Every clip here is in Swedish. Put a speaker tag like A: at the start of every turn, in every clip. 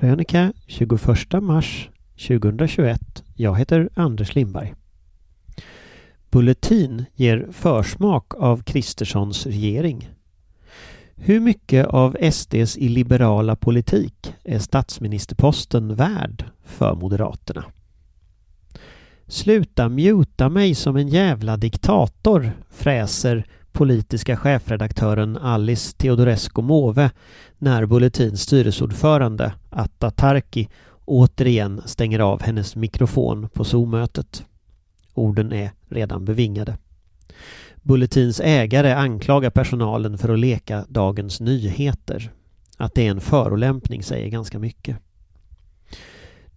A: Krönika 21 mars 2021. Jag heter Anders Lindberg. Bulletin ger försmak av Kristerssons regering. Hur mycket av SDs illiberala politik är statsministerposten värd för Moderaterna? Sluta muta mig som en jävla diktator, fräser politiska chefredaktören Alice Teodorescu Måwe när Bulletins styrelseordförande Atta Tarki återigen stänger av hennes mikrofon på Zoom-mötet. Orden är redan bevingade. Bulletins ägare anklagar personalen för att leka Dagens Nyheter. Att det är en förolämpning säger ganska mycket.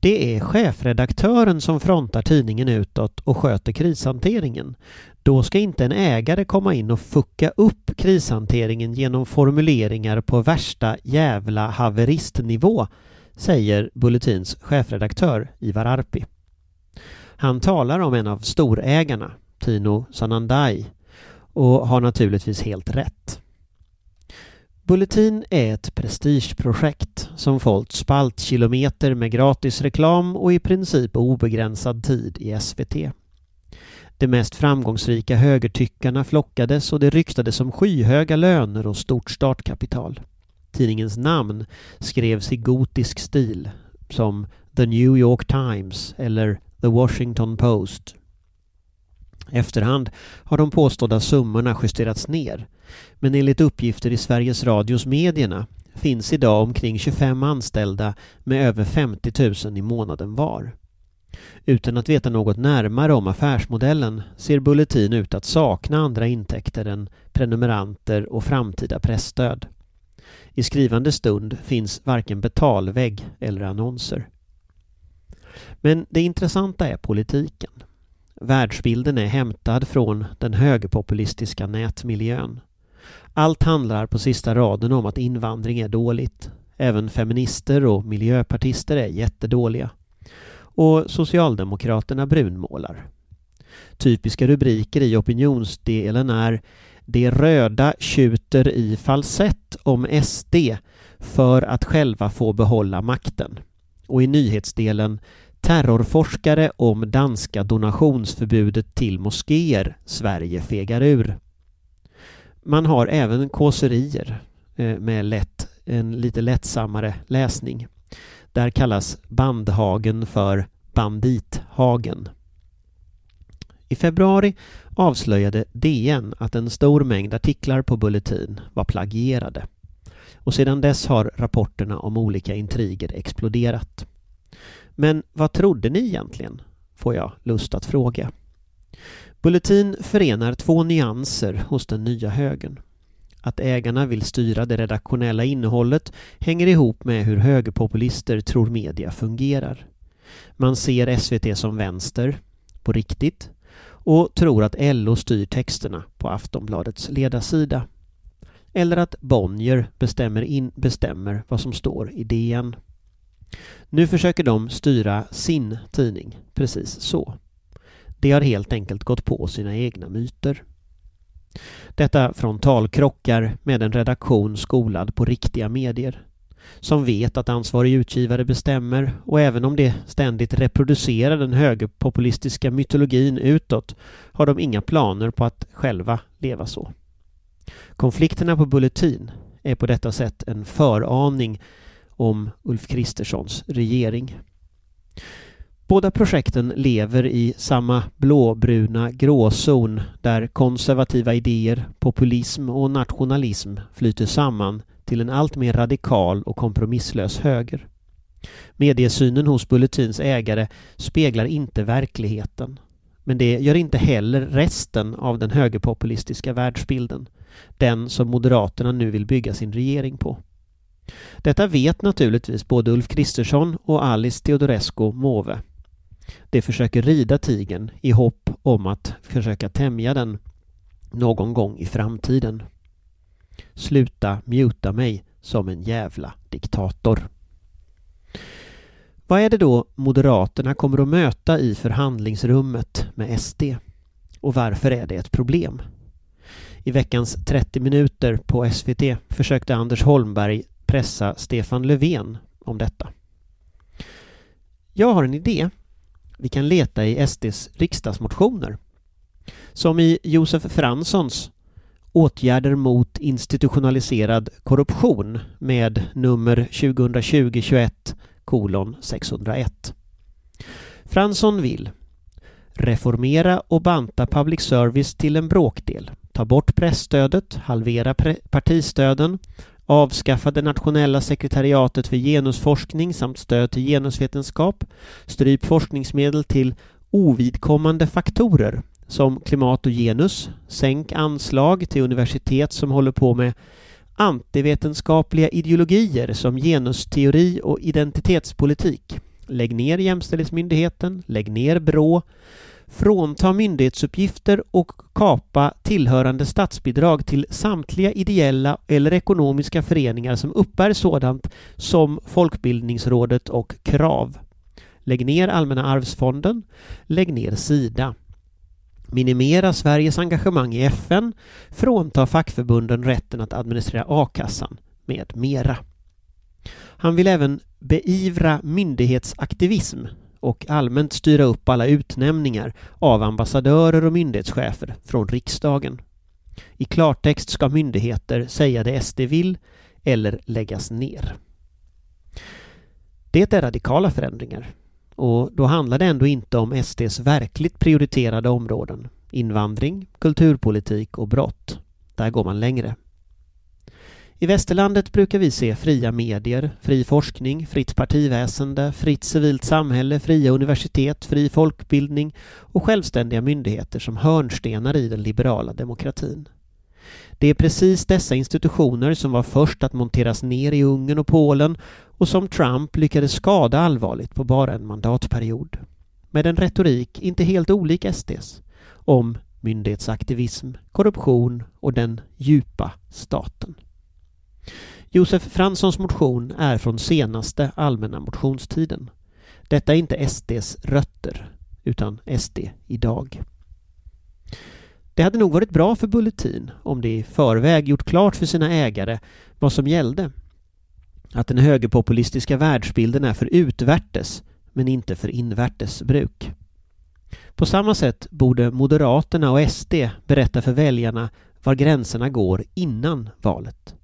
A: Det är chefredaktören som frontar tidningen utåt och sköter krishanteringen. Då ska inte en ägare komma in och fucka upp krishanteringen genom formuleringar på värsta jävla haveristnivå, säger Bulletins chefredaktör Ivar Arpi. Han talar om en av storägarna, Tino Sanandai, och har naturligtvis helt rätt. Bulletin är ett prestigeprojekt som fått spaltkilometer med gratis reklam och i princip obegränsad tid i SVT. De mest framgångsrika högertyckarna flockades och det ryktades om skyhöga löner och stort startkapital. Tidningens namn skrevs i gotisk stil som The New York Times eller The Washington Post. Efterhand har de påstådda summorna justerats ner. Men enligt uppgifter i Sveriges Radios medierna finns idag omkring 25 anställda med över 50 000 i månaden var. Utan att veta något närmare om affärsmodellen ser Bulletin ut att sakna andra intäkter än prenumeranter och framtida pressstöd. I skrivande stund finns varken betalvägg eller annonser. Men det intressanta är politiken. Världsbilden är hämtad från den högerpopulistiska nätmiljön. Allt handlar på sista raden om att invandring är dåligt. Även feminister och miljöpartister är jättedåliga. Och Socialdemokraterna brunmålar. Typiska rubriker i opinionsdelen är De röda tjuter i falsett om SD för att själva få behålla makten. Och i nyhetsdelen Terrorforskare om danska donationsförbudet till moskéer. Sverige fegar ur. Man har även kåserier eh, med lätt, en lite lättsammare läsning. Där kallas Bandhagen för Bandithagen. I februari avslöjade DN att en stor mängd artiklar på Bulletin var plagierade. Och sedan dess har rapporterna om olika intriger exploderat. Men vad trodde ni egentligen? Får jag lust att fråga. Bulletin förenar två nyanser hos den nya högern. Att ägarna vill styra det redaktionella innehållet hänger ihop med hur högerpopulister tror media fungerar. Man ser SVT som vänster, på riktigt, och tror att LO styr texterna på Aftonbladets ledarsida. Eller att Bonnier bestämmer, in, bestämmer vad som står i DN. Nu försöker de styra sin tidning precis så. De har helt enkelt gått på sina egna myter. Detta frontalkrockar med en redaktion skolad på riktiga medier som vet att ansvarig utgivare bestämmer och även om de ständigt reproducerar den högerpopulistiska mytologin utåt har de inga planer på att själva leva så. Konflikterna på Bulletin är på detta sätt en föraning om Ulf Kristerssons regering. Båda projekten lever i samma blåbruna gråzon där konservativa idéer, populism och nationalism flyter samman till en allt mer radikal och kompromisslös höger. Mediesynen hos Bulletins ägare speglar inte verkligheten. Men det gör inte heller resten av den högerpopulistiska världsbilden. Den som Moderaterna nu vill bygga sin regering på. Detta vet naturligtvis både Ulf Kristersson och Alice Teodorescu Måwe. De försöker rida tigen i hopp om att försöka tämja den någon gång i framtiden. Sluta muta mig som en jävla diktator. Vad är det då Moderaterna kommer att möta i förhandlingsrummet med SD? Och varför är det ett problem? I veckans 30 minuter på SVT försökte Anders Holmberg pressa Stefan Löfven om detta. Jag har en idé. Vi kan leta i SDs riksdagsmotioner. Som i Josef Franssons Åtgärder mot institutionaliserad korruption med nummer 2020-21 kolon 601. Fransson vill reformera och banta public service till en bråkdel, ta bort pressstödet, halvera partistöden, avskaffa det nationella sekretariatet för genusforskning samt stöd till genusvetenskap, stryp forskningsmedel till ovidkommande faktorer som klimat och genus, sänk anslag till universitet som håller på med antivetenskapliga ideologier som genusteori och identitetspolitik. Lägg ner Jämställdhetsmyndigheten, lägg ner BRÅ, frånta myndighetsuppgifter och kapa tillhörande statsbidrag till samtliga ideella eller ekonomiska föreningar som uppbär sådant som Folkbildningsrådet och KRAV. Lägg ner Allmänna arvsfonden, lägg ner Sida minimera Sveriges engagemang i FN, frånta fackförbunden rätten att administrera a-kassan med mera. Han vill även beivra myndighetsaktivism och allmänt styra upp alla utnämningar av ambassadörer och myndighetschefer från riksdagen. I klartext ska myndigheter säga det SD vill eller läggas ner. Det är radikala förändringar och då handlar det ändå inte om SDs verkligt prioriterade områden. Invandring, kulturpolitik och brott. Där går man längre. I västerlandet brukar vi se fria medier, fri forskning, fritt partiväsende, fritt civilt samhälle, fria universitet, fri folkbildning och självständiga myndigheter som hörnstenar i den liberala demokratin. Det är precis dessa institutioner som var först att monteras ner i Ungern och Polen och som Trump lyckades skada allvarligt på bara en mandatperiod. Med en retorik inte helt olik SDs om myndighetsaktivism, korruption och den djupa staten. Josef Franssons motion är från senaste allmänna motionstiden. Detta är inte SDs rötter, utan SD idag. Det hade nog varit bra för Bulletin om de i förväg gjort klart för sina ägare vad som gällde. Att den högerpopulistiska världsbilden är för utvärtes men inte för invärtes bruk. På samma sätt borde Moderaterna och SD berätta för väljarna var gränserna går innan valet.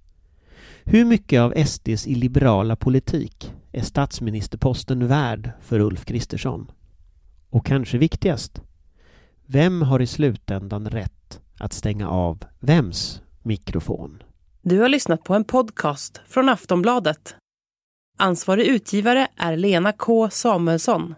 A: Hur mycket av SDs illiberala politik är statsministerposten värd för Ulf Kristersson? Och kanske viktigast, vem har i slutändan rätt att stänga av vems mikrofon?
B: Du har lyssnat på en podcast från Aftonbladet. Ansvarig utgivare är Lena K Samuelsson.